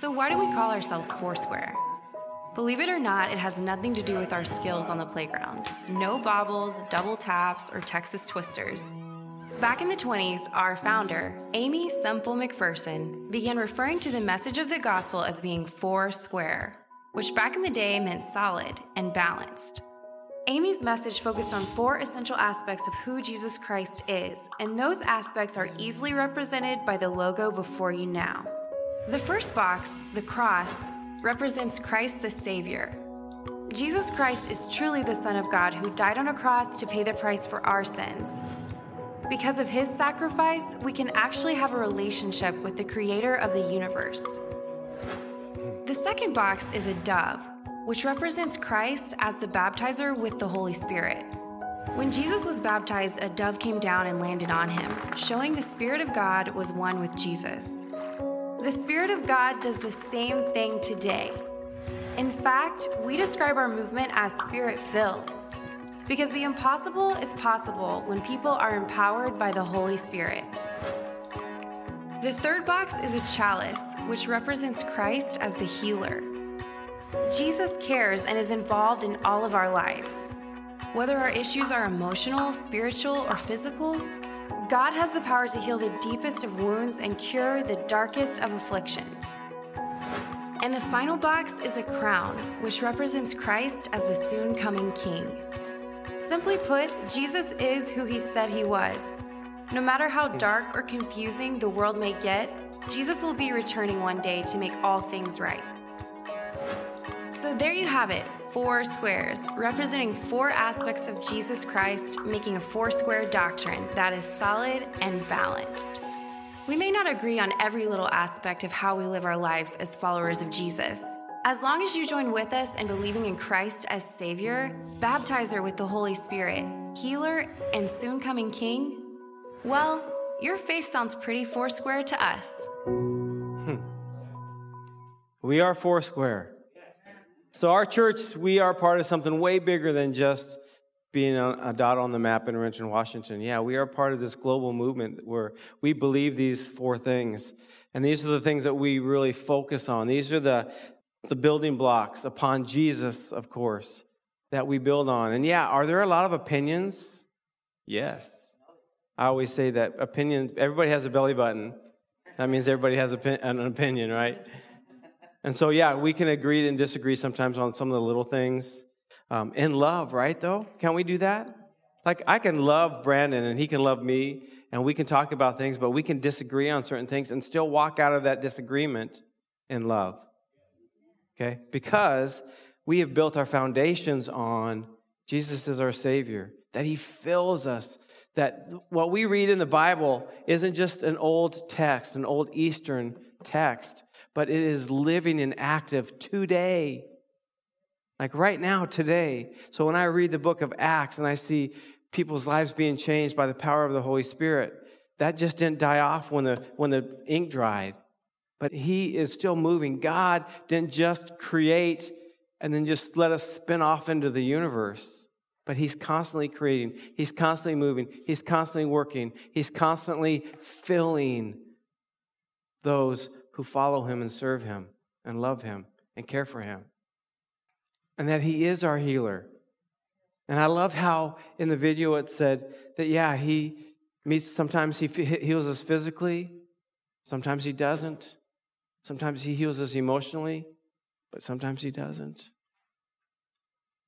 So, why do we call ourselves Foursquare? Believe it or not, it has nothing to do with our skills on the playground. No bobbles, double taps, or Texas twisters. Back in the 20s, our founder, Aimee Semple McPherson, began referring to the message of the gospel as being four square, which back in the day meant solid and balanced. Aimee's message focused on four essential aspects of who Jesus Christ is, and those aspects are easily represented by the logo before you now. The first box, the cross, represents Christ the Savior. Jesus Christ is truly the Son of God who died on a cross to pay the price for our sins. Because of his sacrifice, we can actually have a relationship with the Creator of the universe. The second box is a dove, which represents Christ as the baptizer with the Holy Spirit. When Jesus was baptized, a dove came down and landed on him, showing the Spirit of God was one with Jesus. The Spirit of God does the same thing today. In fact, we describe our movement as spirit filled because the impossible is possible when people are empowered by the Holy Spirit. The third box is a chalice, which represents Christ as the healer. Jesus cares and is involved in all of our lives. Whether our issues are emotional, spiritual, or physical, God has the power to heal the deepest of wounds and cure the darkest of afflictions. And the final box is a crown, which represents Christ as the soon coming King. Simply put, Jesus is who he said he was. No matter how dark or confusing the world may get, Jesus will be returning one day to make all things right. So there you have it four squares, representing four aspects of Jesus Christ, making a four square doctrine that is solid and balanced. We may not agree on every little aspect of how we live our lives as followers of Jesus. As long as you join with us in believing in Christ as Savior, baptizer with the Holy Spirit, healer, and soon coming King, well, your faith sounds pretty foursquare to us. Hmm. We are Foursquare. So, our church, we are part of something way bigger than just being a, dot on the map in Richmond, Washington. Yeah, we are part of this global movement where we believe these four things. And these are the things that we really focus on. These are the, the building blocks upon Jesus, of course, that we build on. And yeah, are there a lot of opinions? Yes. I always say that opinion, everybody has a belly button. That means everybody has an opinion, right? And so, yeah, we can agree and disagree sometimes on some of the little things. Um, in love, right, though? Can we do that? Like, I can love Brandon and he can love me, and we can talk about things, but we can disagree on certain things and still walk out of that disagreement in love. Okay? Because we have built our foundations on Jesus is our Savior, that He fills us, that what we read in the Bible isn't just an old text, an old Eastern text, but it is living and active today. Like right now, today. So when I read the book of Acts and I see people's lives being changed by the power of the Holy Spirit, that just didn't die off when the, when the ink dried. But He is still moving. God didn't just create and then just let us spin off into the universe. But He's constantly creating, He's constantly moving, He's constantly working, He's constantly filling those who follow him and serve him and love him and care for him. And that he is our healer. And I love how in the video it said that, yeah, he meets, sometimes he heals us physically, sometimes he doesn't. Sometimes he heals us emotionally, but sometimes he doesn't.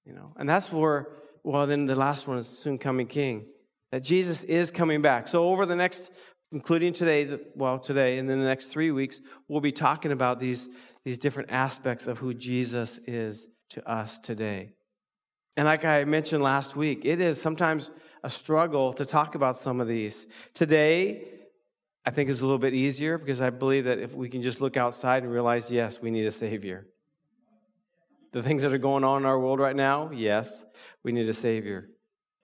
You know, and that's where, well, then the last one is soon coming king. That Jesus is coming back. So over the next including today, well, today, and then the next three weeks, we'll be talking about these, these different aspects of who Jesus is to us today. And like I mentioned last week, it is sometimes a struggle to talk about some of these. Today, I think is a little bit easier because I believe that if we can just look outside and realize, yes, we need a Savior. The things that are going on in our world right now, yes, we need a Savior.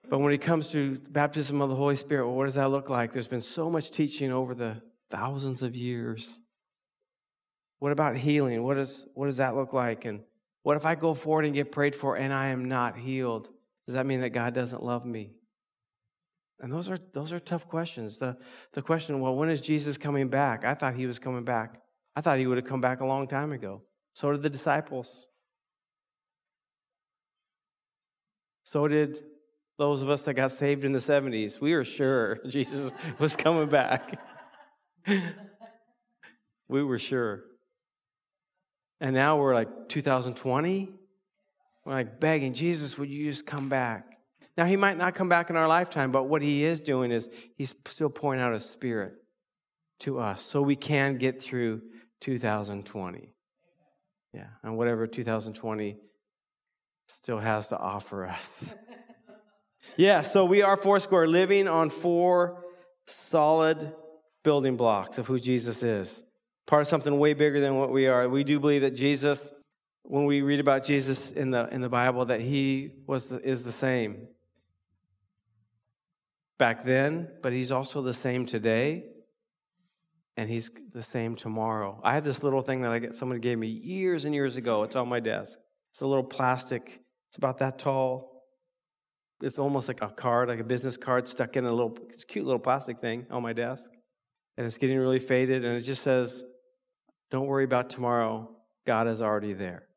But when it comes to baptism of the Holy Spirit, well, what does that look like? There's been so much teaching over the thousands of years. What about healing? What, is, what does that look like? And what if I go forward and get prayed for and I am not healed? Does that mean that God doesn't love me? And those are, those are tough questions. The, the question, well, when is Jesus coming back? I thought he was coming back. I thought he would have come back a long time ago. So did the disciples. So did those of us that got saved in the 70s. We were sure Jesus was coming back. we were sure. And now we're like 2020. We're like begging, Jesus, would you just come back? Now, he might not come back in our lifetime, but what he is doing is he's still pouring out his spirit to us so we can get through 2020. Yeah, and whatever 2020 still has to offer us. yeah, so we are Foursquare living on four solid building blocks of who Jesus is. Part of something way bigger than what we are. We do believe that Jesus, when we read about Jesus in the in the Bible, that he was the, is the same back then, but he's also the same today and he's the same tomorrow. I have this little thing that I get someone gave me years and years ago. It's on my desk. It's a little plastic. It's about that tall. It's almost like a card, like a business card stuck in a little it's a cute little plastic thing on my desk. And it's getting really faded and it just says, "Don't worry about tomorrow. God is already there."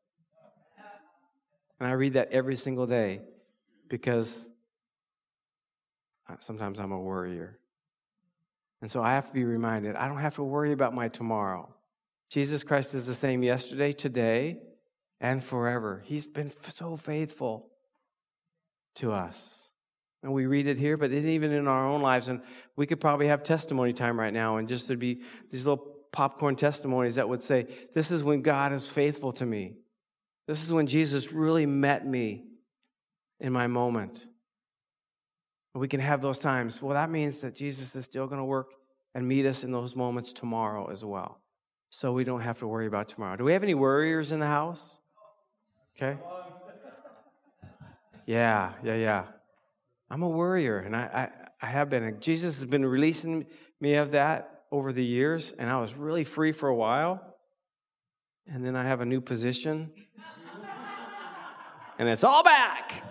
And I read that every single day because sometimes I'm a worrier. And so I have to be reminded I don't have to worry about my tomorrow. Jesus Christ is the same yesterday, today, and forever. He's been so faithful to us. And we read it here, but even in our own lives, and we could probably have testimony time right now, and just to be these little popcorn testimonies that would say, This is when God is faithful to me. This is when Jesus really met me in my moment. We can have those times. Well, that means that Jesus is still going to work and meet us in those moments tomorrow as well. So we don't have to worry about tomorrow. Do we have any worriers in the house? Okay. Yeah, yeah, yeah. I'm a worrier, and I, I, I have been. Jesus has been releasing me of that over the years, and I was really free for a while. And then I have a new position, and it's all back.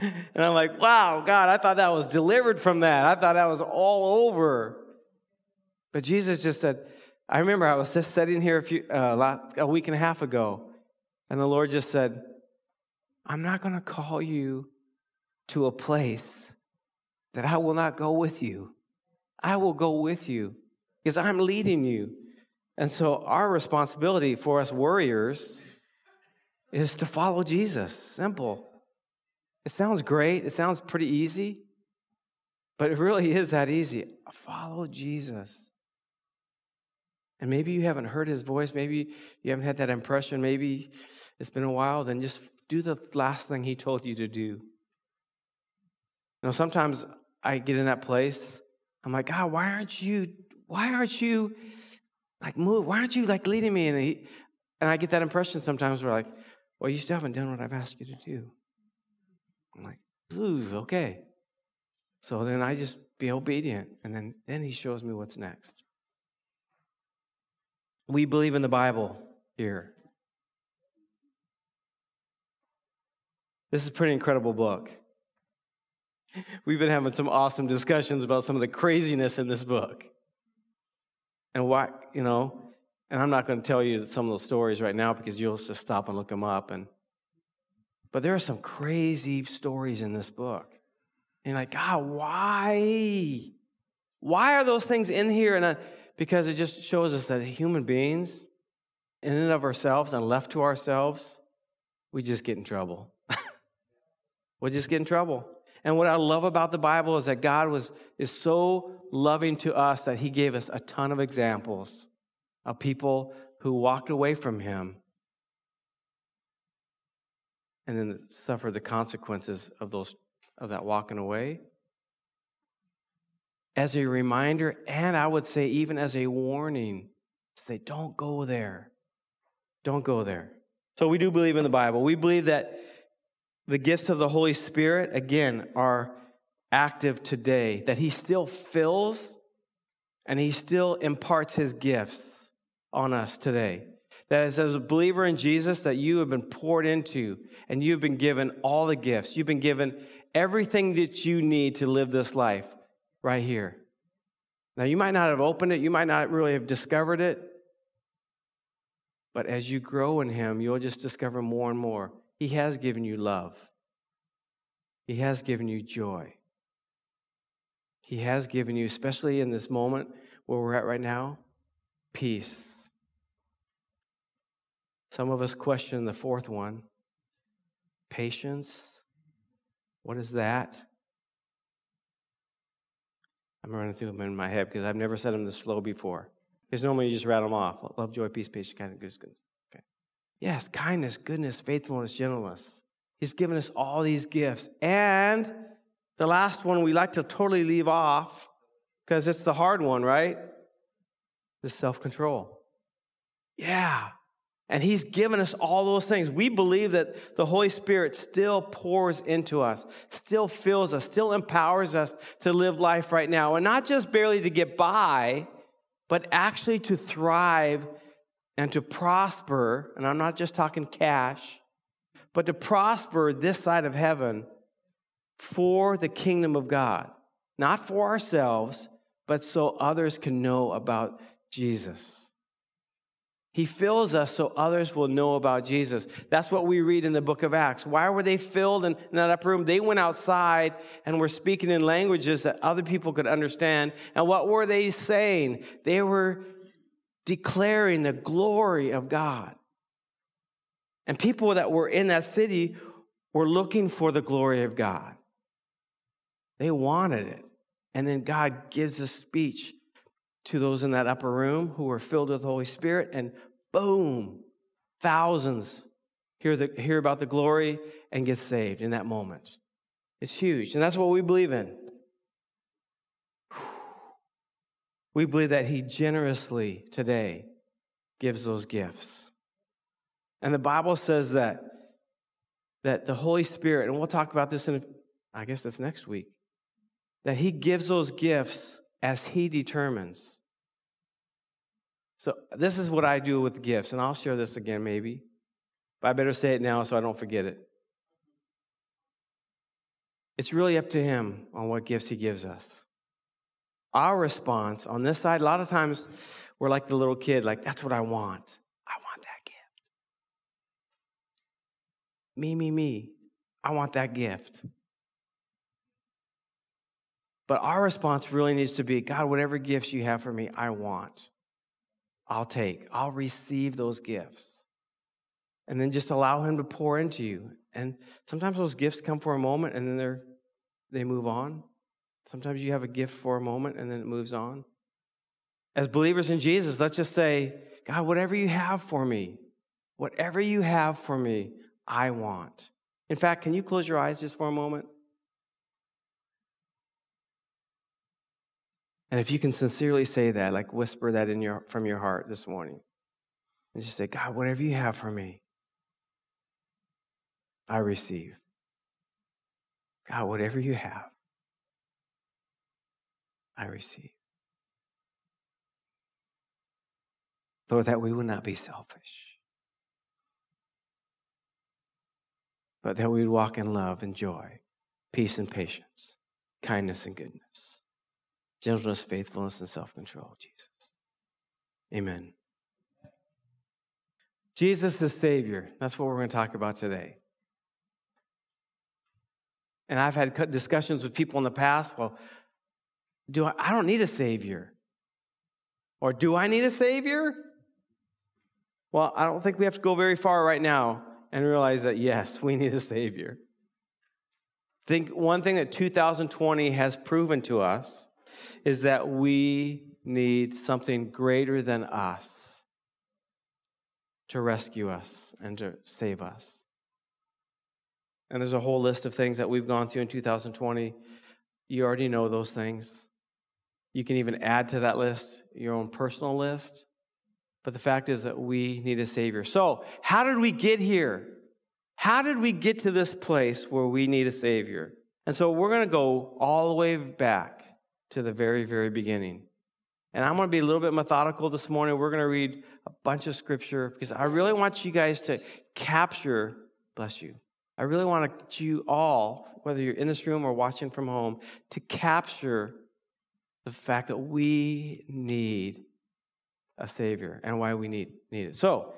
and I'm like, wow, God, I thought that was delivered from that. I thought that was all over. But Jesus just said, I remember I was just sitting here a, few, uh, a week and a half ago, and the Lord just said, I'm not going to call you to a place that I will not go with you. I will go with you because I'm leading you. And so, our responsibility for us warriors is to follow Jesus. Simple. It sounds great, it sounds pretty easy, but it really is that easy. Follow Jesus. And maybe you haven't heard his voice, maybe you haven't had that impression, maybe it's been a while, then just do the last thing he told you to do. You know, sometimes I get in that place, I'm like, God, why aren't you, why aren't you like move? Why aren't you like leading me? And, he, and I get that impression sometimes where like, well, you still haven't done what I've asked you to do. I'm like, ooh, okay. So then I just be obedient. And then, then he shows me what's next. We believe in the Bible here. This is a pretty incredible book. We've been having some awesome discussions about some of the craziness in this book. And why, you know, and I'm not going to tell you some of those stories right now because you'll just stop and look them up. And but there are some crazy stories in this book. And you're like, God, why? Why are those things in here? And uh, because it just shows us that human beings, in and of ourselves and left to ourselves, we just get in trouble. We just get in trouble. And what I love about the Bible is that God was is so loving to us that He gave us a ton of examples of people who walked away from Him and then suffered the consequences of those of that walking away. As a reminder and i would say even as a warning say don't go there. Don't go there. So we do believe in the bible. We believe that the gifts of the holy spirit again are active today that he still fills and he still imparts his gifts on us today that as a believer in Jesus that you have been poured into and you've been given all the gifts. You've been given everything that you need to live this life right here. Now, you might not have opened it, you might not really have discovered it, But as you grow in Him, you'll just discover more and more. He has given you love, He has given you joy. He has given you, especially in this moment where we're at right now, peace. Some of us question the fourth one patience. What is that? I'm running through them in my head because I've never said them this slow before. Because normally you just rattle them off. Love, joy, peace, patience, kindness, goodness. Yes, kindness, goodness, faithfulness, gentleness. He's given us all these gifts. And the last one we like to totally leave off because it's the hard one, right? The self control. Yeah. And He's given us all those things. We believe that the Holy Spirit still pours into us, still fills us, still empowers us to live life right now. And not just barely to get by, but actually to thrive and to prosper. And I'm not just talking cash, but to prosper this side of heaven for the kingdom of God. Not for ourselves, but so others can know about Jesus. He fills us so others will know about Jesus. That's what we read in the book of Acts. Why were they filled in, in, that upper room? They went outside and were speaking in languages that other people could understand. And what were they saying? They were declaring the glory of God. And people that were in that city were looking for the glory of God. They wanted it. And then God gives a speech to those in that upper room who were filled with the Holy Spirit, and boom, thousands hear, the, hear about the glory and get saved in that moment. It's huge, and that's what we believe in. We believe that He generously today gives those gifts. And the Bible says that, that the Holy Spirit, and we'll talk about this in, I guess that's next week, that He gives those gifts as He determines. So, this is what I do with gifts, and I'll share this again maybe, but I better say it now so I don't forget it. It's really up to Him on what gifts He gives us. Our response on this side, a lot of times we're like the little kid, like, that's what I want. I want that gift. Me, me, me. I want that gift. But our response really needs to be God, whatever gifts you have for me, I want. I'll take. I'll receive those gifts. And then just allow Him to pour into you. And sometimes those gifts come for a moment and then they're, they move on. Sometimes you have a gift for a moment and then it moves on. As believers in Jesus, let's just say, God, whatever you have for me, whatever you have for me, I want. In fact, can you close your eyes just for a moment? And if you can sincerely say that, like whisper that in your, from your heart this morning, and just say, God, whatever you have for me, I receive. God, whatever you have, I receive. Lord, that we would not be selfish, but that we would walk in love and joy, peace and patience, kindness and goodness gentleness, faithfulness, and self control, Jesus. Amen. Jesus the Savior. That's what we're going to talk about today. And I've had discussions with people in the past. Well, do I, I don't need a Savior. Or do I need a Savior? Well, I don't think we have to go very far right now and realize that yes, we need a Savior. Think one thing that 2020 has proven to us is that we need something greater than us to rescue us and to save us. And there's a whole list of things that we've gone through in 2020. You already know those things. You can even add to that list your own personal list. But the fact is that we need a Savior. So, how did we get here? How did we get to this place where we need a Savior? And so, we're going to go all the way back to the very, very beginning. And I'm going to be a little bit methodical this morning. We're going to read a bunch of scripture because I really want you guys to capture, bless you. I really want you all, whether you're in this room or watching from home, to capture the fact that we need a Savior and why we need, need it. So,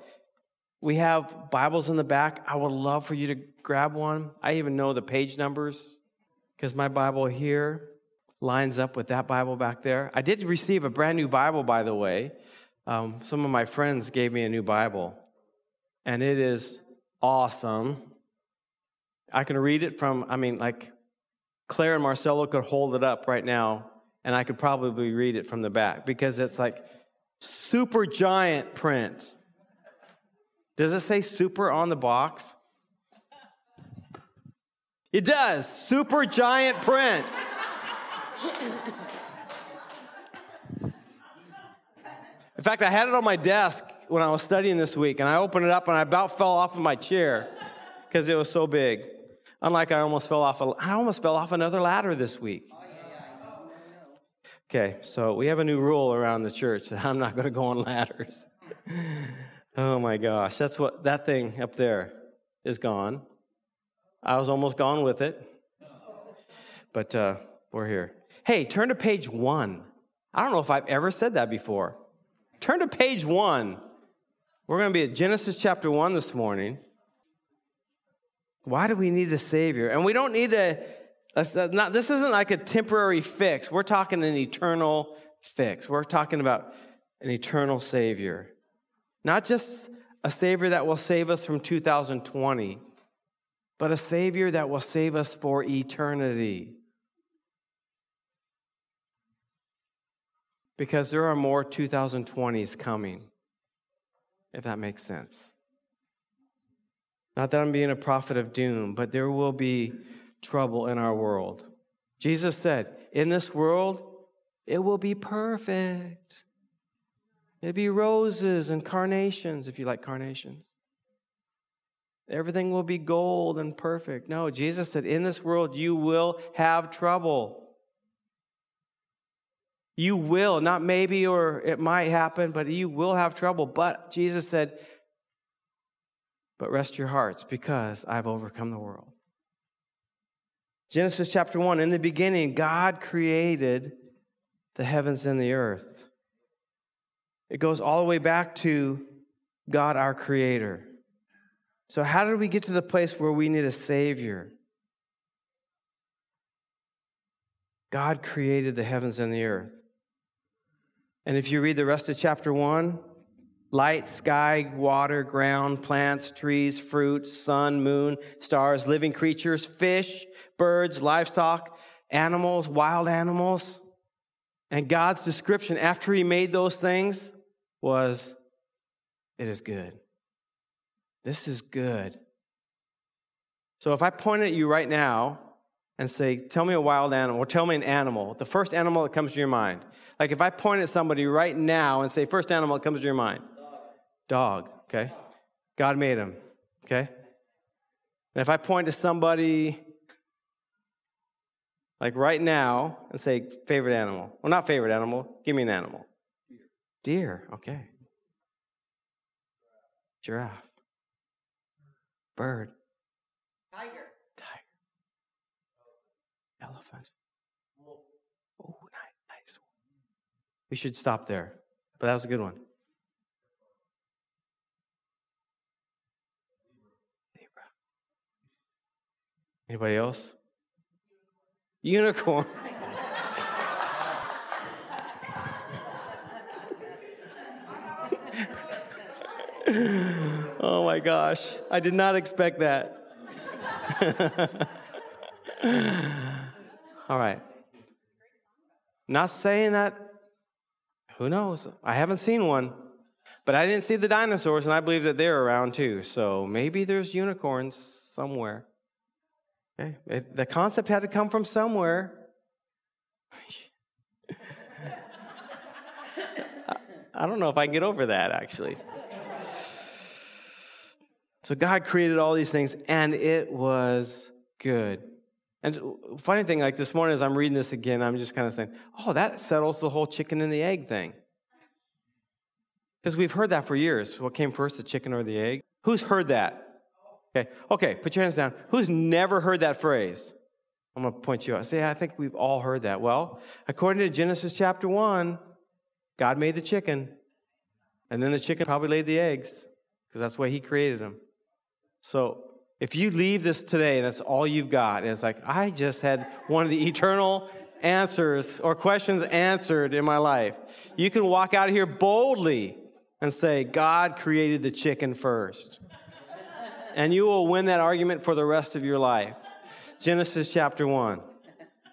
We have Bibles in the back. I would love for you to grab one. I even know the page numbers because my Bible here lines up with that Bible back there. I did receive a brand new Bible, by the way. Um, some of my friends gave me a new Bible, and it is awesome. I can read it from, I mean, like Claire and Marcelo could hold it up right now, and I could probably read it from the back because it's like super giant print. Does it say super on the box? It does. Super giant print. In fact, I had it on my desk when I was studying this week, and I opened it up and I about fell off of my chair because it was so big. Unlike I almost fell off, a, I almost fell off another ladder this week. Okay, so we have a new rule around the church that I'm not going to go on ladders. oh my gosh, that's what that thing up there is gone. I was almost gone with it, but uh, we're here. Hey, turn to page one. I don't know if I've ever said that before. Turn to page one. We're going to be at Genesis chapter one this morning. Why do we need a Savior? And we don't need a, not, this isn't like a temporary fix. We're talking an eternal fix. We're talking about an eternal Savior. Not just a Savior that will save us from 2020, but a Savior that will save us for eternity. Because there are more 2020s coming, if that makes sense. Not that I'm being a prophet of doom, but there will be trouble in our world. Jesus said, In this world, it will be perfect. It'll be roses and carnations, if you like carnations. Everything will be gold and perfect. No, Jesus said, In this world, you will have trouble. You will, not maybe or it might happen, but you will have trouble. But Jesus said, but rest your hearts because I've overcome the world. Genesis chapter 1 In the beginning, God created the heavens and the earth. It goes all the way back to God, our Creator. So, how did we get to the place where we need a Savior? God created the heavens and the earth. And if you read the rest of chapter 1, light, sky, water, ground, plants, trees, fruit, sun, moon, stars, living creatures, fish, birds, livestock, animals, wild animals. And God's description after He made those things was, It is good. This is good. So if I point at you right now and say, Tell me a wild animal, or tell me an animal, the first animal that comes to your mind. Like if I point at somebody right now and say, First animal that comes to your mind, Dog, okay? God made him, okay? And if I point to somebody like right now and say, favorite animal, well, not favorite animal, give me an animal. Deer, okay. Giraffe. Bird. Tiger. Tiger. Elephant. Oh, nice, nice. We should stop there, but that was a good one. Anybody else? Unicorn. oh my gosh, I did not expect that. All right. Not saying that, who knows? I haven't seen one, but I didn't see the dinosaurs, and I believe that they're around too. So maybe there's unicorns somewhere. Okay? It, the concept had to come from somewhere. I, I don't know if I can get over that, actually. So God created all these things, and it was good. And funny thing, like this morning as I'm reading this again, I'm just kind of saying, oh, that settles the whole chicken and the egg thing. Because we've heard that for years. What came first, the chicken or the egg? Who's heard that? Okay, okay, put your hands down. Who's never heard that phrase? I'm going to point you out. Say, I think we've all heard that. Well, according to Genesis chapter 1, God made the chicken, and then the chicken probably laid the eggs. because that's why He created them. So if you leave this today, and that's all you've got. It's like, I just had one of the eternal answers or questions answered in my life. You can walk out of here boldly and say, God created the chicken first. and you will win that argument for the rest of your life. Genesis chapter 1.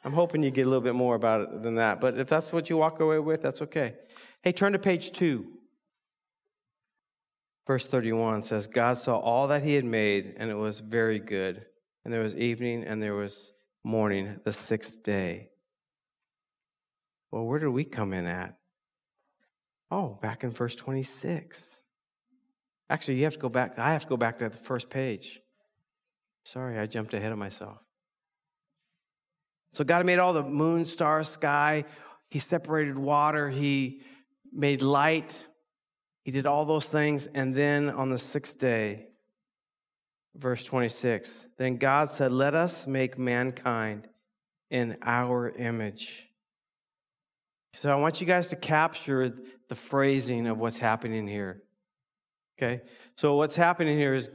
I'm hoping you get a little bit more about it than that. But if that's what you walk away with, that's okay. Hey, turn to page 2. Verse 31 says, God saw all that he had made, and it was very good. And there was evening and there was morning, the sixth day. Well, where did we come in at? Oh, back in verse 26. Actually, you have to go back. I have to go back to the first page. Sorry, I jumped ahead of myself. So God made all the moon, stars, sky. He separated water. He made light. He did all those things. And then on the sixth day, verse 26, then God said, Let us make mankind in our image. So I want you guys to capture the phrasing of what's happening here. Okay? So what's happening here is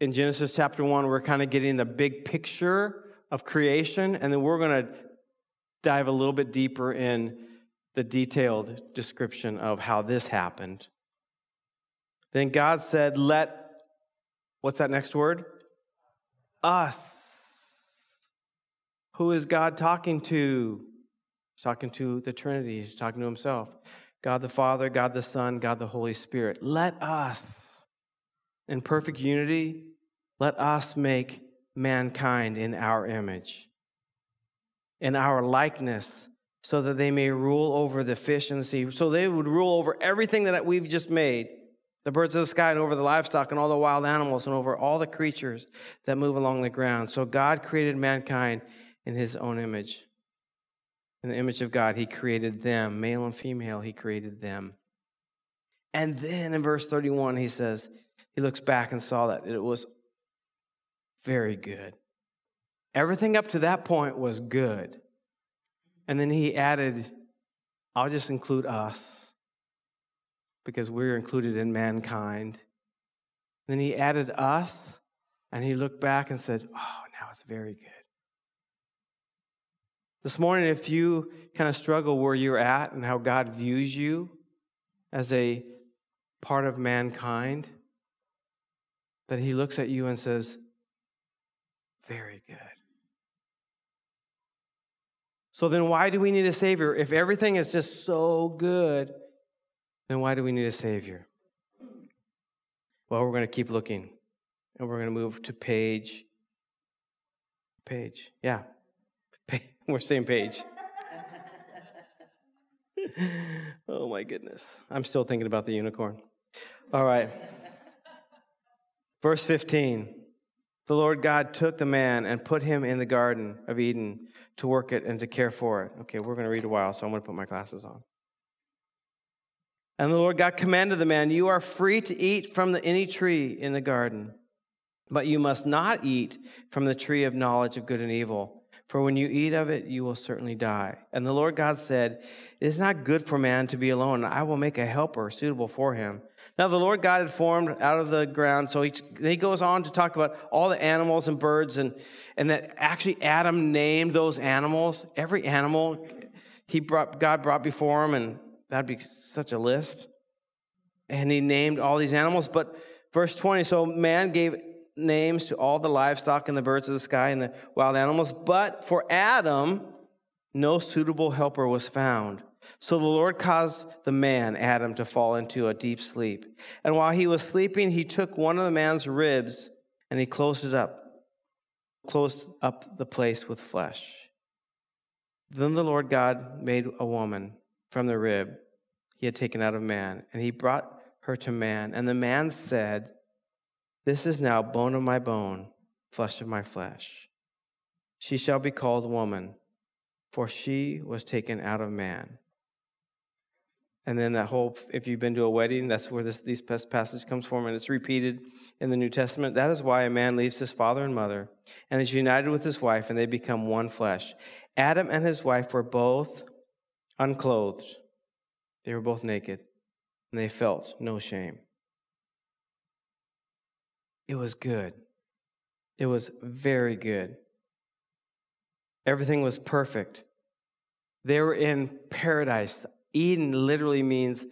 in Genesis chapter 1, we're kind of getting the big picture of creation, and then we're going to dive a little bit deeper in the detailed description of how this happened. Then God said, Let, what's that next word? Us. Who is God talking to? He's talking to the Trinity, he's talking to himself. God the Father, God the Son, God the Holy Spirit. Let us, in perfect unity, let us make mankind in our image, in our likeness, so that they may rule over the fish in the sea. So they would rule over everything that we've just made the birds of the sky and over the livestock and all the wild animals and over all the creatures that move along the ground. So God created mankind in his own image. In the image of God, he created them, male and female, he created them. And then in verse 31, he says, he looks back and saw that it was very good. Everything up to that point was good. And then he added, I'll just include us because we're included in mankind. Then he added us and he looked back and said, Oh, now it's very good. This morning, if you kind of struggle where you're at and how God views you as a part of mankind, that he looks at you and says, very good. So then, why do we need a Savior? If everything is just so good, then why do we need a Savior? Well, we're going to keep looking. And we're going to move to page. Page. Yeah. We're same page. oh my goodness. I'm still thinking about the unicorn. All right. Verse 15. The Lord God took the man and put him in the Garden of Eden to work it and to care for it. Okay, we're going to read a while, so I'm going to put my glasses on. And the Lord God commanded the man, You are free to eat from the, any tree in the garden, but you must not eat from the tree of knowledge of good and evil. For when you eat of it, you will certainly die. And the Lord God said, It is not good for man to be alone. I will make a helper suitable for him. Now, the Lord God had formed out of the ground. So he, he goes on to talk about all the animals and birds, and, and that actually Adam named those animals. Every animal he brought, God brought before him, and that'd be such a list. And he named all these animals. But verse 20 so man gave names to all the livestock and the birds of the sky and the wild animals. But for Adam, no suitable helper was found. So the Lord caused the man, Adam, to fall into a deep sleep. And while he was sleeping, he took one of the man's ribs and he closed it up, closed up the place with flesh. Then the Lord God made a woman from the rib he had taken out of man, and he brought her to man. And the man said, This is now bone of my bone, flesh of my flesh. She shall be called woman, for she was taken out of man. And then that whole, if you've been to a wedding, that's where this passage comes from, and it's repeated in the New Testament. That is why a man leaves his father and mother and is united with his wife, and they become one flesh. Adam and his wife were both unclothed; they were both naked, and they felt no shame. It was good. It was very good. Everything was perfect. They were in paradise. Eden literally means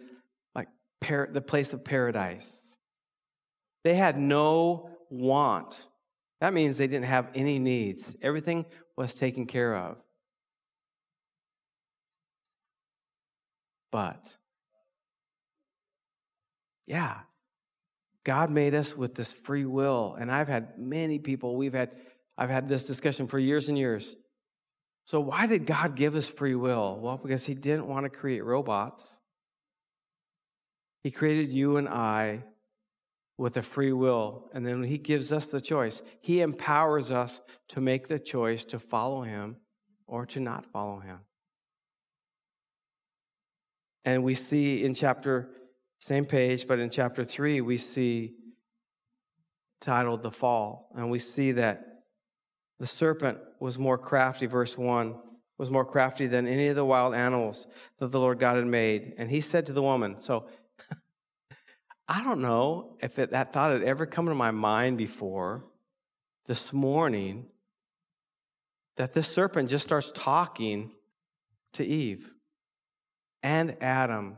like the place of paradise. They had no want. That means they didn't have any needs. Everything was taken care of. But, yeah, God made us with this free will. And I've had many people, we've had, I've had this discussion for years and years. So, why did God give us free will? Well, because He didn't want to create robots. He created you and I with a free will. And then He gives us the choice. He empowers us to make the choice to follow Him or to not follow Him. And we see in chapter, same page, but in chapter 3, we see titled The Fall. And we see that the serpent was more crafty, verse 1, was more crafty than any of the wild animals that the Lord God had made. And he said to the woman, So I don't know if it, that thought had ever come to my mind before this morning that this serpent just starts talking to Eve and Adam.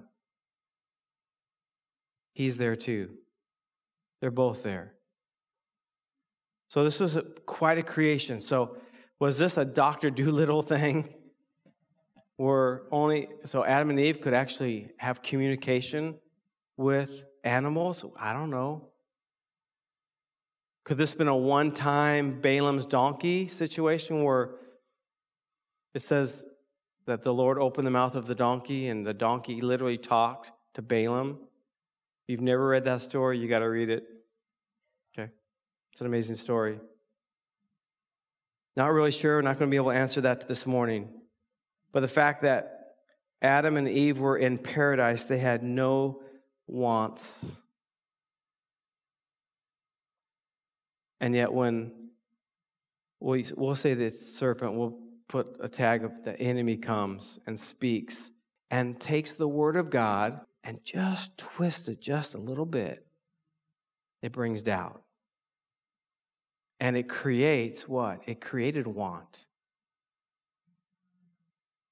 He's there too. They're both there. So this was a, quite a creation. So was this a Dr. Dolittle thing? Where only so Adam and Eve could actually have communication with animals? I don't know. Could this have been a one time Balaam's donkey situation where it says that the Lord opened the mouth of the donkey and the donkey literally talked to Balaam? If you've never read that story, you got to read it. Okay. It's an amazing story. Not really sure. We're not going to be able to answer that this morning. But the fact that Adam and Eve were in paradise, they had no wants. And yet, when we, we'll say the serpent, we'll put a tag of the enemy comes and speaks and takes the word of God and just twists it just a little bit, it brings doubt. And it creates what? It created want.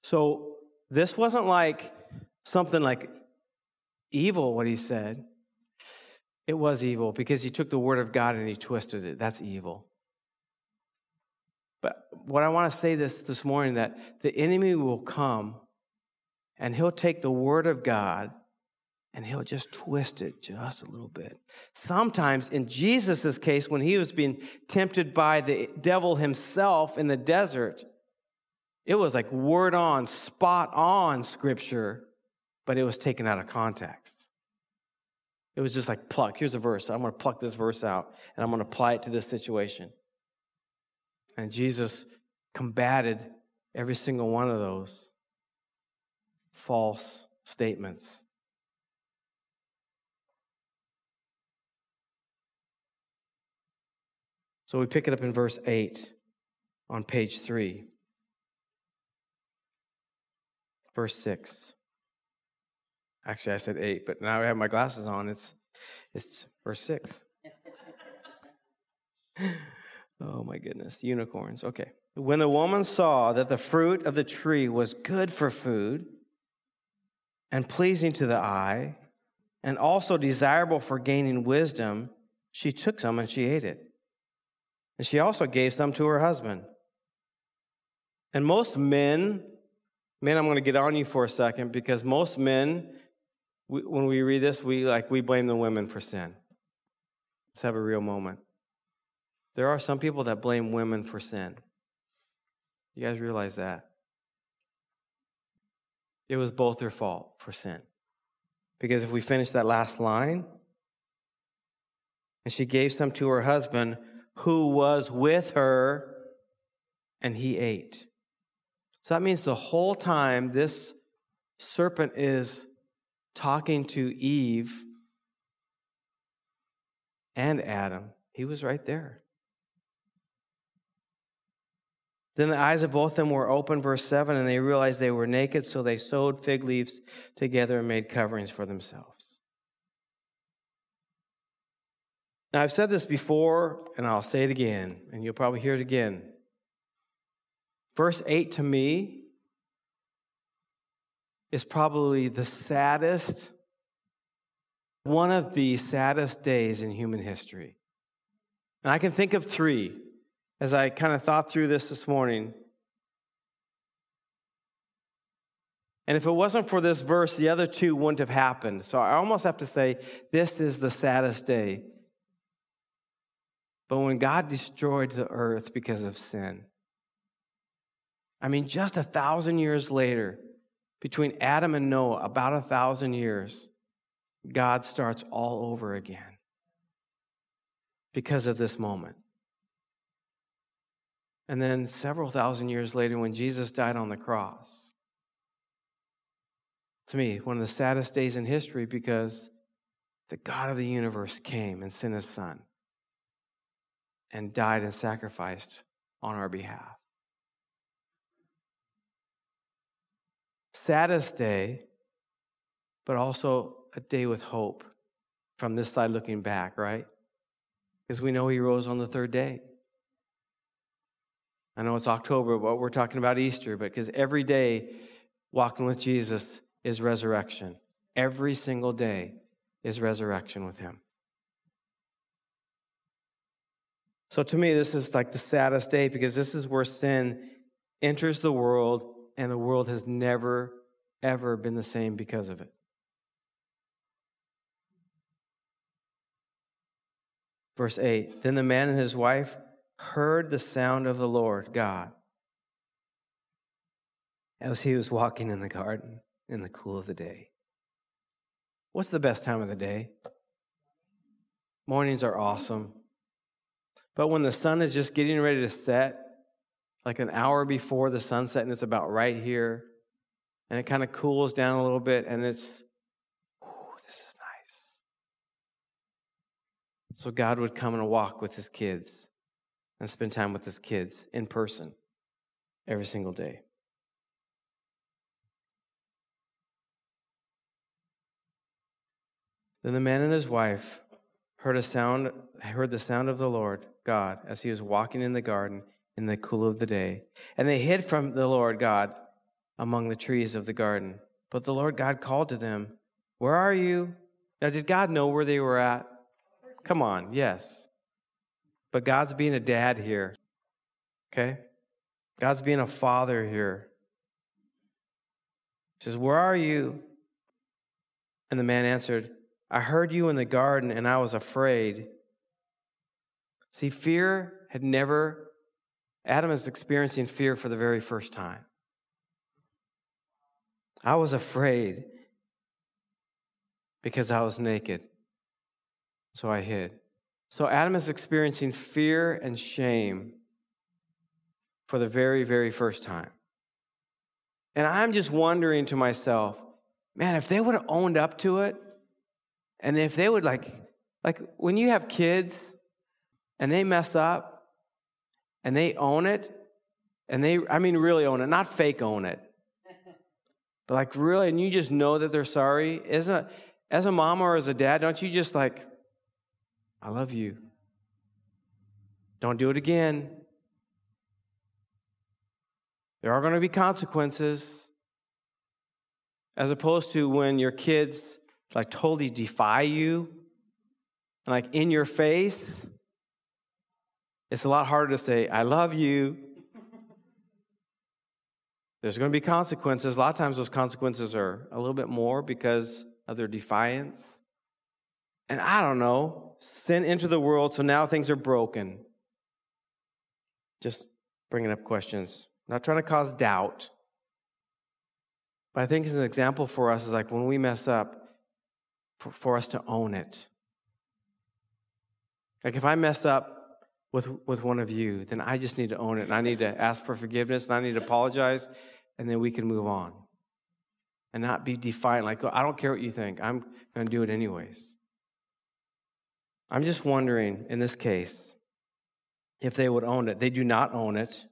So this wasn't like something like evil, what he said. It was evil because he took the word of God and he twisted it. That's evil. But what I want to say this this morning that the enemy will come and he'll take the word of God and he'll just twist it just a little bit. Sometimes in Jesus' case, when he was being tempted by the devil himself in the desert, it was like word on, spot on scripture but it was taken out of context. It was just like pluck. Here's a verse. I'm going to pluck this verse out and I'm going to apply it to this situation. And Jesus combated every single one of those false statements. So we pick it up in verse 8 on page 3. Verse 6. Actually, I said eight, but now I have my glasses on. It's, it's verse six. oh my goodness, unicorns. Okay. When the woman saw that the fruit of the tree was good for food and pleasing to the eye and also desirable for gaining wisdom, she took some and she ate it. And she also gave some to her husband. And most men, men, I'm going to get on you for a second because most men we, when we read this, we like we blame the women for sin. Let's have a real moment. There are some people that blame women for sin. You guys realize that? It was both their fault for sin. Because if we finish that last line, and she gave some to her husband who was with her, and he ate. So that means the whole time this serpent is talking to Eve and Adam. He was right there. Then the eyes of both of them were open, verse 7, and they realized they were naked, so they sewed fig leaves together and made coverings for themselves. Now, I've said this before, and I'll say it again, and you'll probably hear it again. Verse 8 to me is probably the saddest, one of the saddest days in human history. And I can think of three as I kind of thought through this this morning. And if it wasn't for this verse, the other two wouldn't have happened. So I almost have to say, this is the saddest day. But when God destroyed the earth because of sin, I mean, just a thousand years later, between Adam and Noah, about a thousand years, God starts all over again because of this moment. And then several thousand years later, when Jesus died on the cross, to me, one of the saddest days in history because the God of the universe came and sent his son and died and sacrificed on our behalf. Saddest day, but also a day with hope from this side looking back, right? Because we know he rose on the third day. I know it's October, but we're talking about Easter, but because every day walking with Jesus is resurrection. Every single day is resurrection with him. So to me, this is like the saddest day because this is where sin enters the world and the world has never, ever been the same because of it. Verse 8 Then the man and his wife heard the sound of the Lord God as he was walking in the garden in the cool of the day. What's the best time of the day? Mornings are awesome. But when the sun is just getting ready to set, like an hour before the sunset, and it's about right here, and it kind of cools down a little bit, and it's, ooh, this is nice. So God would come and walk with his kids and spend time with his kids in person every single day. Then the man and his wife heard a sound, heard the sound of the Lord God as he was walking in the garden in the cool of the day. And they hid from the Lord God among the trees of the garden. But the Lord God called to them, Where are you? Now, did God know where they were at? Come on, yes. But God's being a dad here, okay? God's being a father here. He says, Where are you? And the man answered, I heard you in the garden and I was afraid. See, fear had never, Adam is experiencing fear for the very first time. I was afraid because I was naked. So I hid. So Adam is experiencing fear and shame for the very, very first time. And I'm just wondering to myself, man, if they would have owned up to it, and if they would like, like when you have kids and they mess up and they own it, and they, I mean, really own it, not fake own it, but like really, and you just know that they're sorry, isn't it? As a mom or as a dad, don't you just like, I love you. Don't do it again. There are going to be consequences. As opposed to when your kids like totally defy you, like in your face, it's a lot harder to say, I love you. There's going to be consequences. A lot of times, those consequences are a little bit more because of their defiance. And I don't know, sin into the world, so now things are broken. Just bringing up questions. I'm not trying to cause doubt. But I think it's an example for us is like when we mess up, for, for us to own it. Like if I mess up with, with one of you, then I just need to own it and I need to ask for forgiveness and I need to apologize and then we can move on. And not be defiant, like, I don't care what you think, I'm going to do it anyways. I'm just wondering in this case if they would own it. They do not own it.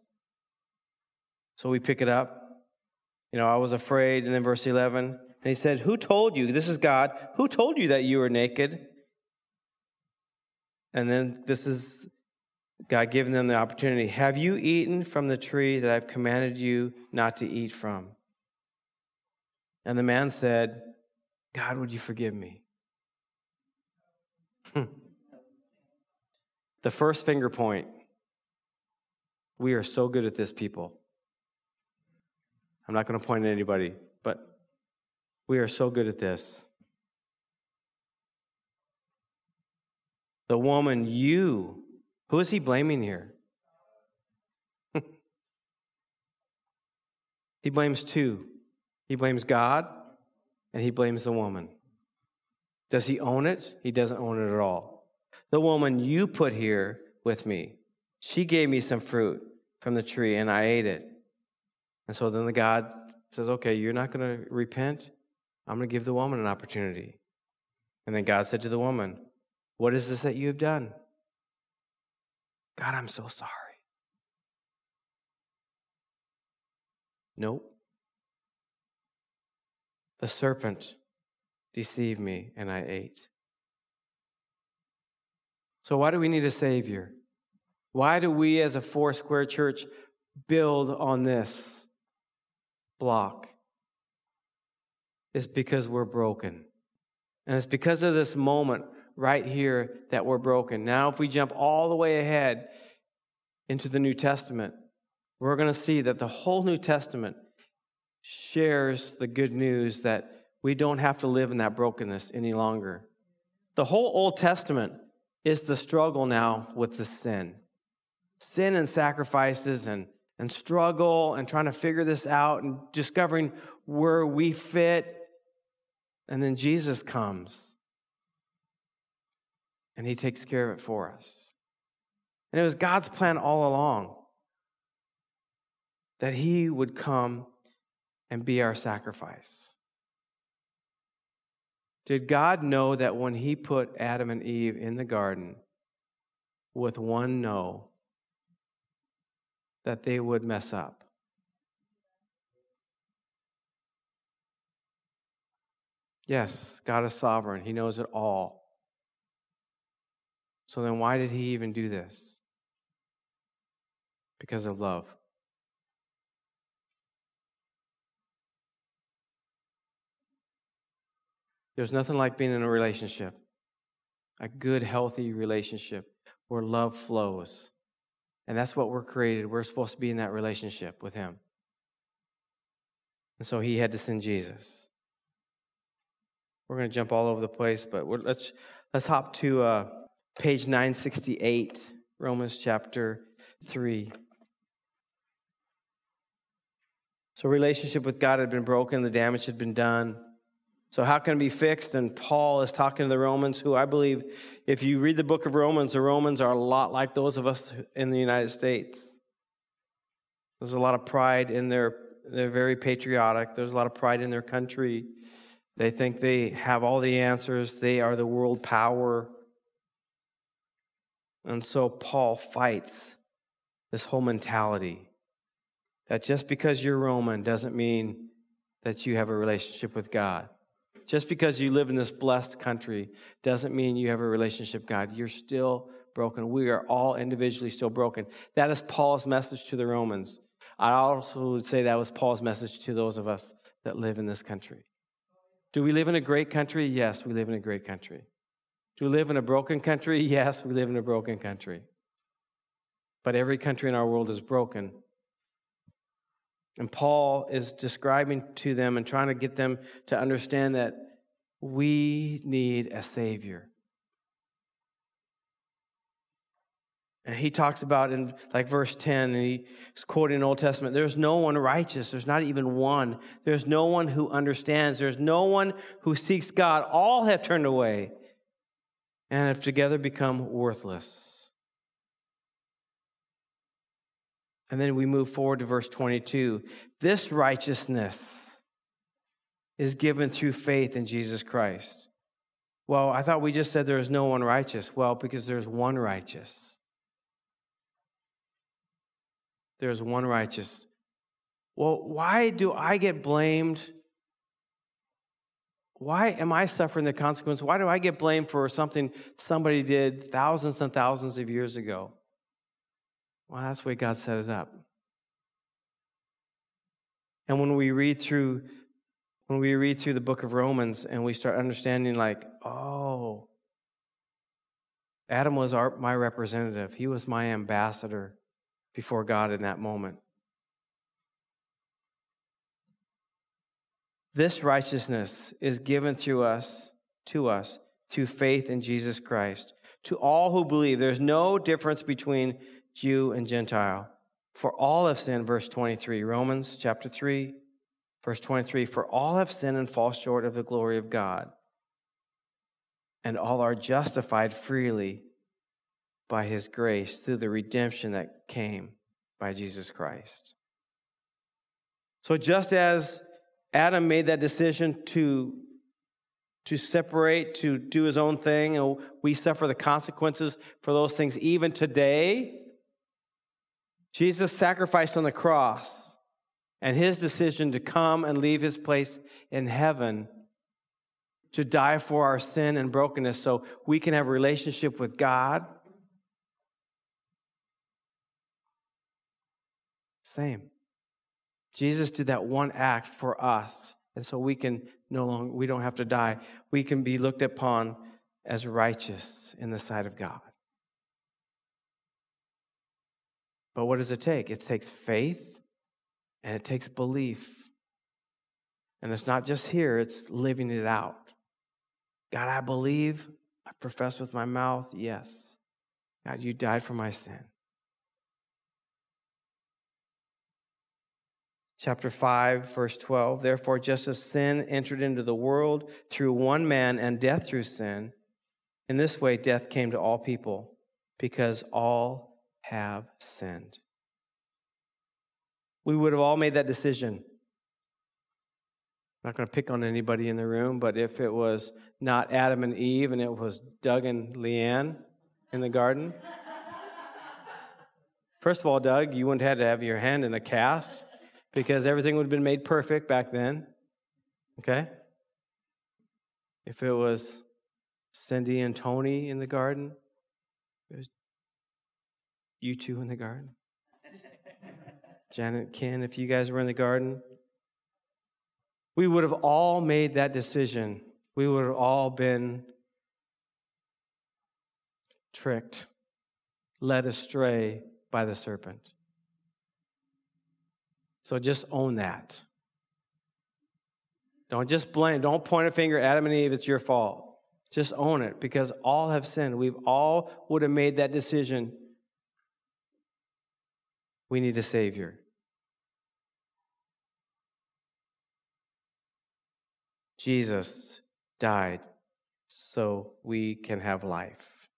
So we pick it up. You know, I was afraid. And then verse 11, and he said, Who told you? This is God. Who told you that you were naked? And then this is God giving them the opportunity. Have you eaten from the tree that I've commanded you not to eat from? And the man said, God, would you forgive me? Hmm. the first finger point. We are so good at this, people. I'm not going to point at anybody, but we are so good at this. The woman you, who is he blaming here? he blames two. He blames God and he blames the woman. Does he own it? He doesn't own it at all. The woman you put here with me, she gave me some fruit from the tree and I ate it. And so then the God says, Okay, you're not going to repent. I'm going to give the woman an opportunity. And then God said to the woman, What is this that you have done? God, I'm so sorry. Nope. The serpent deceived me and I ate. So, why do we need a Savior? Why do we as a Foursquare church build on this block? It's because we're broken. And it's because of this moment right here that we're broken. Now, if we jump all the way ahead into the New Testament, we're going to see that the whole New Testament shares the good news that we don't have to live in that brokenness any longer. The whole Old Testament is the struggle now with the sin. Sin and sacrifices and, and struggle and trying to figure this out and discovering where we fit. And then Jesus comes and he takes care of it for us. And it was God's plan all along that he would come and be our sacrifice. Did God know that when He put Adam and Eve in the garden with one no, that they would mess up? Yes, God is sovereign. He knows it all. So then, why did He even do this? Because of love. There's nothing like being in a relationship, a good, healthy relationship where love flows. And that's what we're created. We're supposed to be in that relationship with Him. And so He had to send Jesus. We're going to jump all over the place, but let's, let's hop to uh, page 968, Romans chapter 3. So, relationship with God had been broken, the damage had been done. So, how can it be fixed? And Paul is talking to the Romans, who I believe, if you read the book of Romans, the Romans are a lot like those of us in the United States. There's a lot of pride in their, they're very patriotic. There's a lot of pride in their country. They think they have all the answers, they are the world power. And so, Paul fights this whole mentality that just because you're Roman doesn't mean that you have a relationship with God. Just because you live in this blessed country doesn't mean you have a relationship God. You're still broken. We are all individually still broken. That is Paul's message to the Romans. I also would say that was Paul's message to those of us that live in this country. Do we live in a great country? Yes, we live in a great country. Do we live in a broken country? Yes, we live in a broken country. But every country in our world is broken and Paul is describing to them and trying to get them to understand that we need a Savior. And he talks about in like verse 10, and he's quoting Old Testament, there's no one righteous. There's not even one. There's no one who understands. There's no one who seeks God. All have turned away and have together become worthless. And then we move forward to verse 22. This righteousness is given through faith in Jesus Christ. Well, I thought we just said there's no one righteous. Well, because there's one righteous. There's one righteous. Well, why do I get blamed? Why am I suffering the consequence? Why do I get blamed for something somebody did thousands and thousands of years ago? Well, that's the way God set it up. And when we read through when we read through the book of Romans and we start understanding like, oh, Adam was our, my representative. He was my ambassador before God in that moment. This righteousness is given through us to us through faith in Jesus Christ to all who believe. There's no difference between Jew and Gentile. For all have sinned, verse 23, Romans chapter 3, verse 23. For all have sinned and fall short of the glory of God, and all are justified freely by his grace through the redemption that came by Jesus Christ. So just as Adam made that decision to, to separate, to do his own thing, and we suffer the consequences for those things even today. Jesus sacrificed on the cross, and his decision to come and leave his place in heaven to die for our sin and brokenness so we can have a relationship with God. Same. Jesus did that one act for us. And so we can no longer, we don't have to die. We can be looked upon as righteous in the sight of God. But what does it take? It takes faith and it takes belief. And it's not just here, it's living it out. God, I believe, I profess with my mouth, yes. God, you died for my sin. Chapter 5, verse 12. Therefore, just as sin entered into the world through one man and death through sin, in this way death came to all people because all have sinned. We would have all made that decision. I'm not going to pick on anybody in the room, but if it was not Adam and Eve and it was Doug and Leanne in the garden, first of all, Doug, you wouldn't have had to have your hand in a cast because everything would have been made perfect back then. Okay? If it was Cindy and Tony in the garden, it was you two in the garden. Janet, Ken, if you guys were in the garden, we would have all made that decision. We would have all been tricked, led astray by the serpent. So just own that. Don't just blame, don't point a finger at Adam and Eve, it's your fault. Just own it because all have sinned. We've all would have made that decision. We need a Savior. Jesus died so we can have life.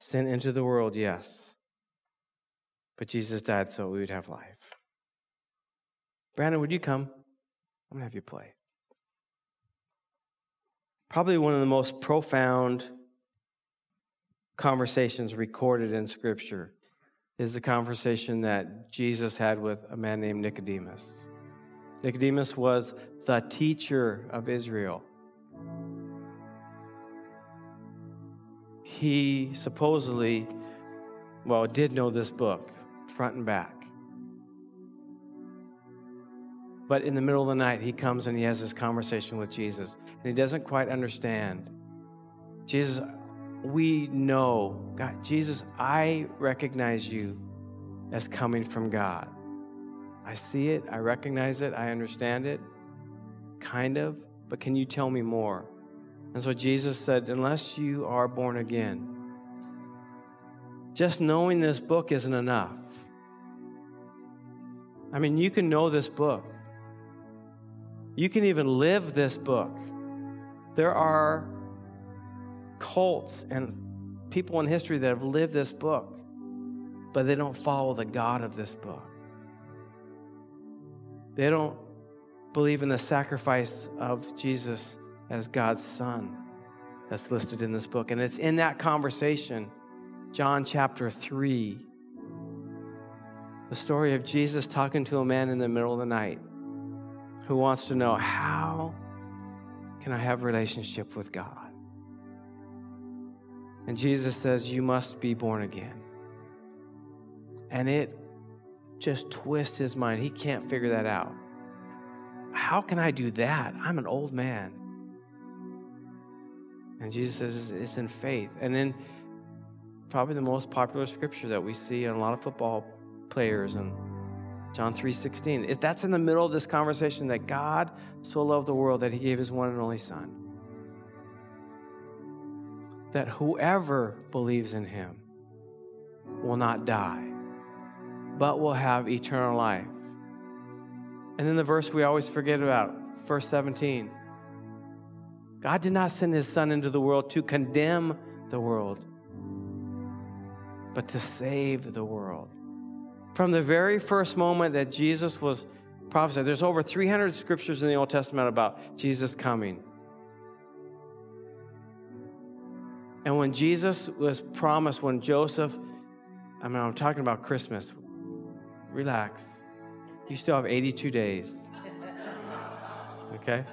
Sin into the world, yes. But Jesus died so we would have life. Brandon, would you come? I'm going to have you play. Probably one of the most profound conversations recorded in Scripture is the conversation that Jesus had with a man named Nicodemus. Nicodemus was the teacher of Israel. He supposedly, well, did know this book front and back. But in the middle of the night, he comes and he has this conversation with Jesus, and he doesn't quite understand. Jesus, we know, God, Jesus, I recognize you as coming from God. I see it, I recognize it, I understand it, kind of, but can you tell me more? And so Jesus said, Unless you are born again, just knowing this book isn't enough. I mean, you can know this book, you can even live this book. There are cults and people in history that have lived this book, but they don't follow the God of this book. They don't believe in the sacrifice of Jesus as God's Son that's listed in this book. And it's in that conversation, John chapter 3, the story of Jesus talking to a man in the middle of the night who wants to know how can I have relationship with God? And Jesus says, You must be born again. And it just twists his mind. He can't figure that out. How can I do that? I'm an old man. And Jesus says, It's in faith. And then, probably the most popular scripture that we see in a lot of football players and John 3:16. If that's in the middle of this conversation that God so loved the world that he gave his one and only son. That whoever believes in him will not die, but will have eternal life. And then the verse we always forget about, verse 17. God did not send his son into the world to condemn the world, but to save the world. From the very first moment that Jesus was prophesied, there's over 300 scriptures in the Old Testament about Jesus coming. And when Jesus was promised, when Joseph, I mean, I'm talking about Christmas, relax. You still have 82 days. Okay?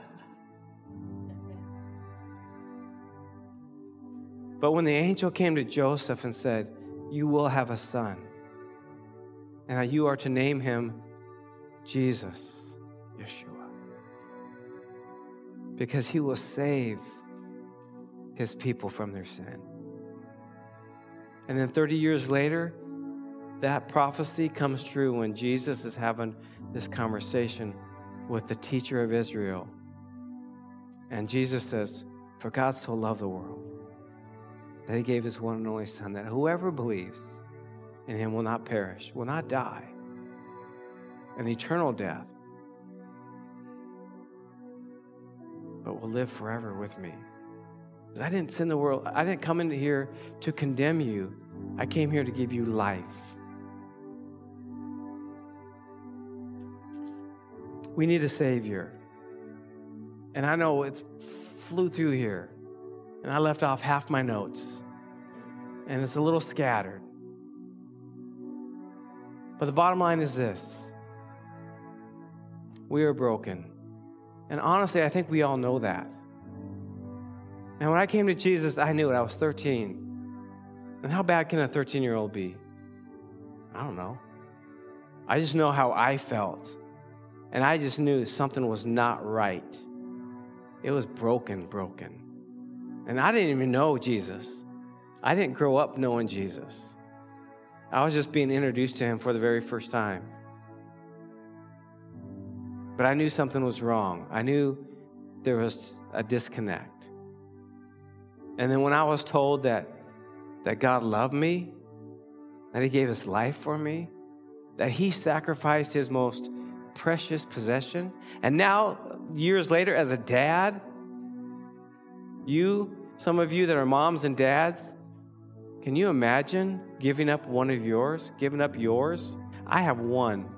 But when the angel came to Joseph and said, You will have a son and that you are to name him Jesus, Yeshua. Because he will save his people from their sin. And then 30 years later, that prophecy comes true when Jesus is having this conversation with the teacher of Israel. And Jesus says, For God so loved the world that he gave his one and only Son, that whoever believes, in him will not perish, will not die, an eternal death, but will live forever with me. Because I didn't send the world, I didn't come into here to condemn you. I came here to give you life. We need a Savior. And I know it's flew through here, and I left off half my notes, and it's a little scattered. But the bottom line is this we are broken. And honestly, I think we all know that. And when I came to Jesus, I knew it. I was 13. And how bad can a 13 year old be? I don't know. I just know how I felt. And I just knew something was not right. It was broken, broken. And I didn't even know Jesus. I didn't grow up knowing Jesus. I was just being introduced to him for the very first time. But I knew something was wrong. I knew there was a disconnect. And then when I was told that, that God loved me, that He gave His life for me, that He sacrificed His most precious possession, and now, years later, as a dad, you, some of you that are moms and dads, can you imagine giving up one of yours? Giving up yours? I have one.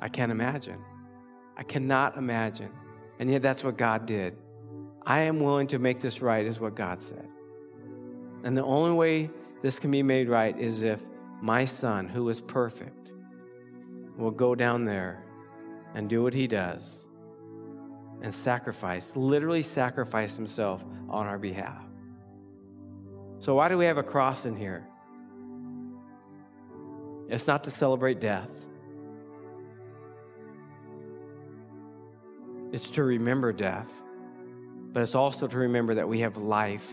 I can't imagine. I cannot imagine. And yet that's what God did. I am willing to make this right, is what God said. And the only way this can be made right is if my son, who is perfect, will go down there and do what he does and sacrifice, literally sacrifice himself on our behalf. So, why do we have a cross in here? It's not to celebrate death, it's to remember death, but it's also to remember that we have life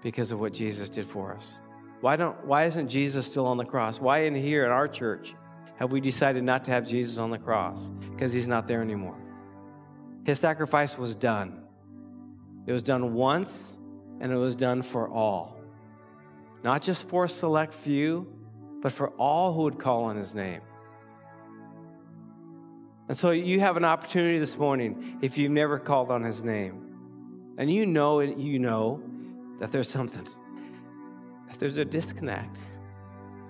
because of what Jesus did for us. Why, don't, why isn't Jesus still on the cross? Why in here at our church have we decided not to have Jesus on the cross? Because he's not there anymore. His sacrifice was done. It was done once and it was done for all. Not just for a select few, but for all who would call on his name. And so you have an opportunity this morning if you've never called on his name. And you know it, you know that there's something, that there's a disconnect.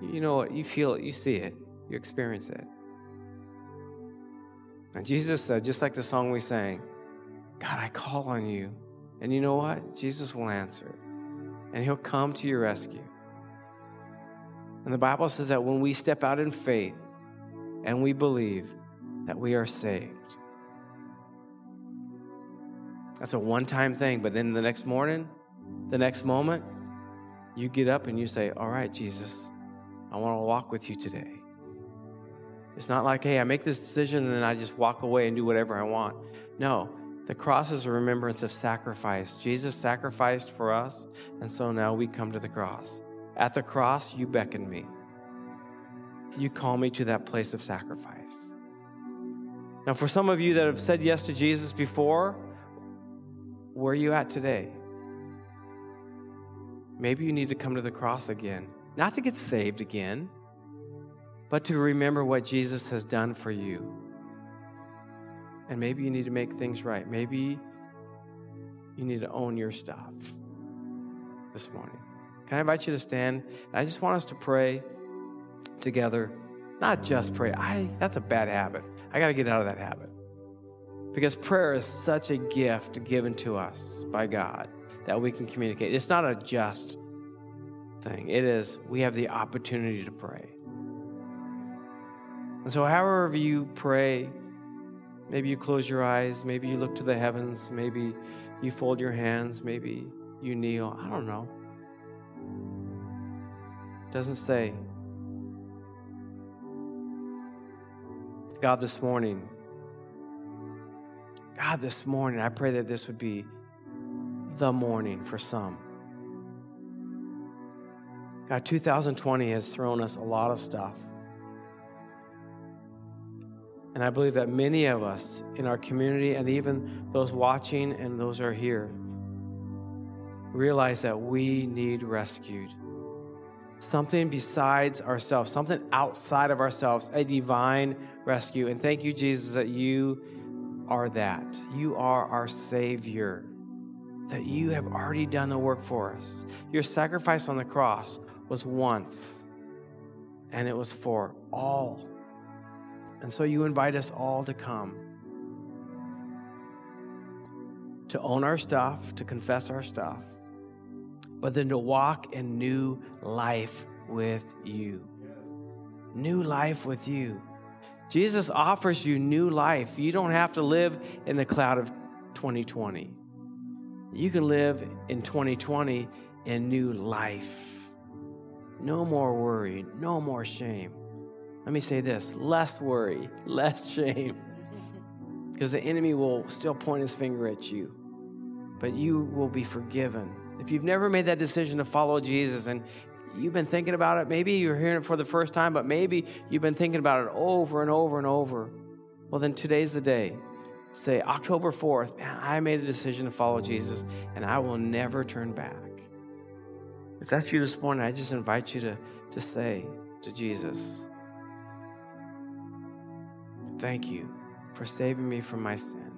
You know it, you feel it, you see it, you experience it. And Jesus said, just like the song we sang, God, I call on you. And you know what? Jesus will answer, and he'll come to your rescue. And the Bible says that when we step out in faith and we believe that we are saved, That's a one time thing. But then the next morning, the next moment, you get up and you say, All right, Jesus, I want to walk with you today. It's not like, hey, I make this decision and then I just walk away and do whatever I want. No, the cross is a remembrance of sacrifice. Jesus sacrificed for us, and so now we come to the cross. At the cross, you beckon me. You call me to that place of sacrifice. Now, for some of you that have said yes to Jesus before, where are you at today? Maybe you need to come to the cross again, not to get saved again, but to remember what Jesus has done for you. And maybe you need to make things right. Maybe you need to own your stuff this morning. Can I invite you to stand? I just want us to pray together. Not just pray. I that's a bad habit. I got to get out of that habit. Because prayer is such a gift given to us by God that we can communicate. It's not a just thing, it is, we have the opportunity to pray. And so, however you pray, maybe you close your eyes, maybe you look to the heavens, maybe you fold your hands, maybe you kneel. I don't know. It doesn't say. God, this morning, God, this morning, I pray that this would be the morning for some. God, 2020 has thrown us a lot of stuff. And I believe that many of us in our community and even those watching and those are here realize that we need rescued. Something besides ourselves, something outside of ourselves, a divine rescue. And thank you, Jesus, that you are that. You are our Savior, that you have already done the work for us. Your sacrifice on the cross was once, and it was for all. And so you invite us all to come, to own our stuff, to confess our stuff, but then to walk in new life with you. New life with you. Jesus offers you new life. You don't have to live in the cloud of 2020. You can live in 2020 in new life. No more worry, no more shame. Let me say this less worry, less shame. Because the enemy will still point his finger at you, but you will be forgiven. If you've never made that decision to follow Jesus and you've been thinking about it. Maybe you're hearing it for the first time, but maybe you've been thinking about it over and over and over. Well, then today's the day. Say, October 4th, man, I made a decision to follow Jesus and I will never turn back. If that's you this morning, I just invite you to, to say to Jesus, Thank you for saving me from my sin.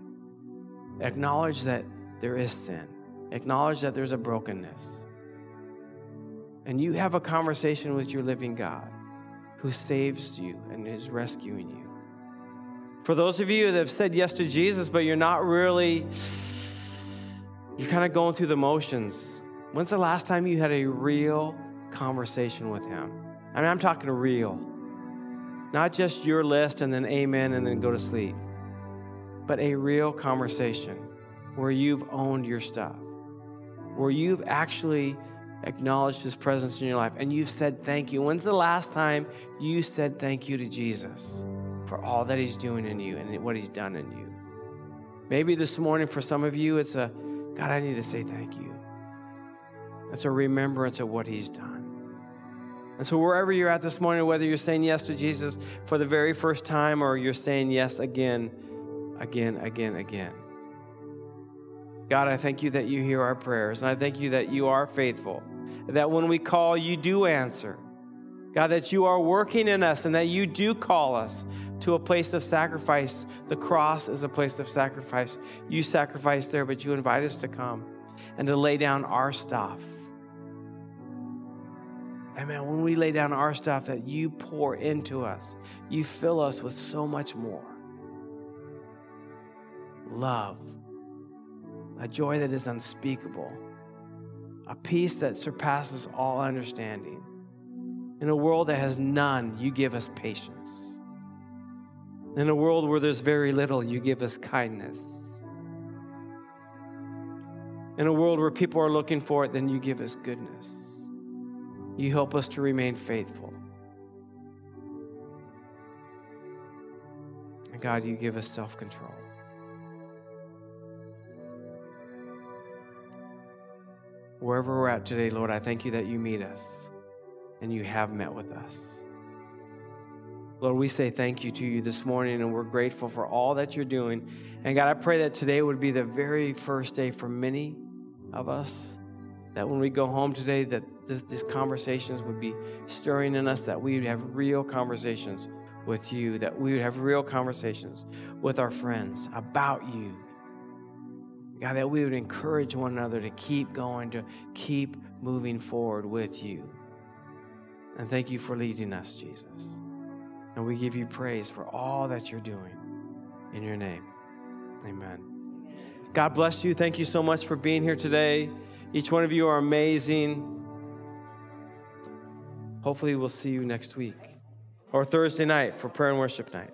Acknowledge that there is sin, acknowledge that there's a brokenness and you have a conversation with your living God who saves you and is rescuing you. For those of you that have said yes to Jesus, but you're not really, you're kind of going through the motions. When's the last time you had a real conversation with Him? I mean, I'm talking real. Not just your list and then amen and then go to sleep, but a real conversation where you've owned your stuff, where you've actually acknowledged his presence in your life and you've said thank you. When's the last time you said thank you to Jesus for all that he's doing in you and what he's done in you? Maybe this morning for some of you, it's a God, I need to say thank you. It's a remembrance of what he's done. And so, wherever you're at this morning, whether you're saying yes to Jesus for the very first time or you're saying yes again, again, again, again. God, I thank you that you hear our prayers, and I thank you that you are faithful that when we call, you do answer. God, that you are working in us and that you do call us to a place of sacrifice. The cross is a place of sacrifice. You sacrifice there, but you invite us to come and to lay down our stuff. And man, when we lay down our stuff, that you pour into us, you fill us with so much more love, a joy that is unspeakable a peace that surpasses all understanding. In a world that has none, you give us patience. In a world where there's very little, you give us kindness. In a world where people are looking for it, then you give us goodness. You help us to remain faithful. And God, you give us self control. Wherever we're at today, Lord, I thank you that you meet us and you have met with us. Lord, we say thank you to you this morning and we're grateful for all that you're doing. And God, I pray that today would be the very first day for many of us that when we go home today that this, these conversations would be stirring in us that we would have real conversations with you that we would have real conversations with our friends about you. God that we would encourage one another to keep going to keep moving forward with you. And thank you for leading us jesus. And we give you praise for all that you're doing. In your name amen. God bless you. Thank you so much for being here today. Each one of you are amazing. Hopefully, we'll see you next week or Thursday night for prayer and worship night.